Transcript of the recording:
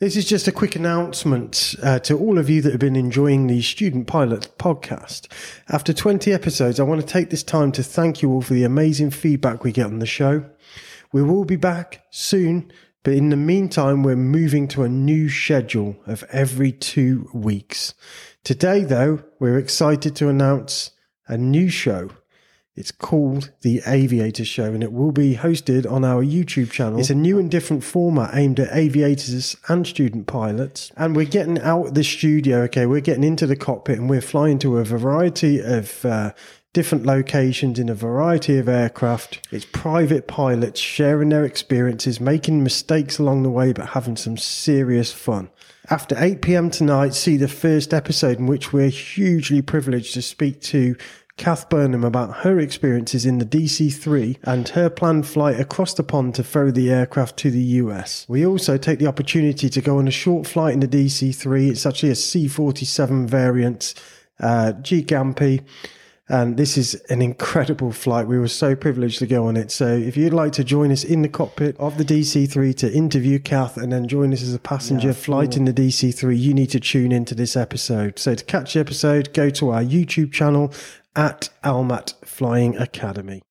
This is just a quick announcement uh, to all of you that have been enjoying the Student Pilot podcast. After 20 episodes, I want to take this time to thank you all for the amazing feedback we get on the show. We will be back soon, but in the meantime, we're moving to a new schedule of every two weeks. Today, though, we're excited to announce a new show it's called The Aviator Show and it will be hosted on our YouTube channel. It's a new and different format aimed at aviators and student pilots. And we're getting out the studio, okay? We're getting into the cockpit and we're flying to a variety of uh, different locations in a variety of aircraft. It's private pilots sharing their experiences, making mistakes along the way, but having some serious fun. After 8 pm tonight, see the first episode in which we're hugely privileged to speak to Kath Burnham about her experiences in the DC 3 and her planned flight across the pond to ferry the aircraft to the US. We also take the opportunity to go on a short flight in the DC 3. It's actually a C 47 variant, uh, G Gampy. And this is an incredible flight. We were so privileged to go on it. So if you'd like to join us in the cockpit of the DC3 to interview Kath and then join us as a passenger yeah, flight in the DC3, you need to tune into this episode. So to catch the episode, go to our YouTube channel at Almat Flying Academy.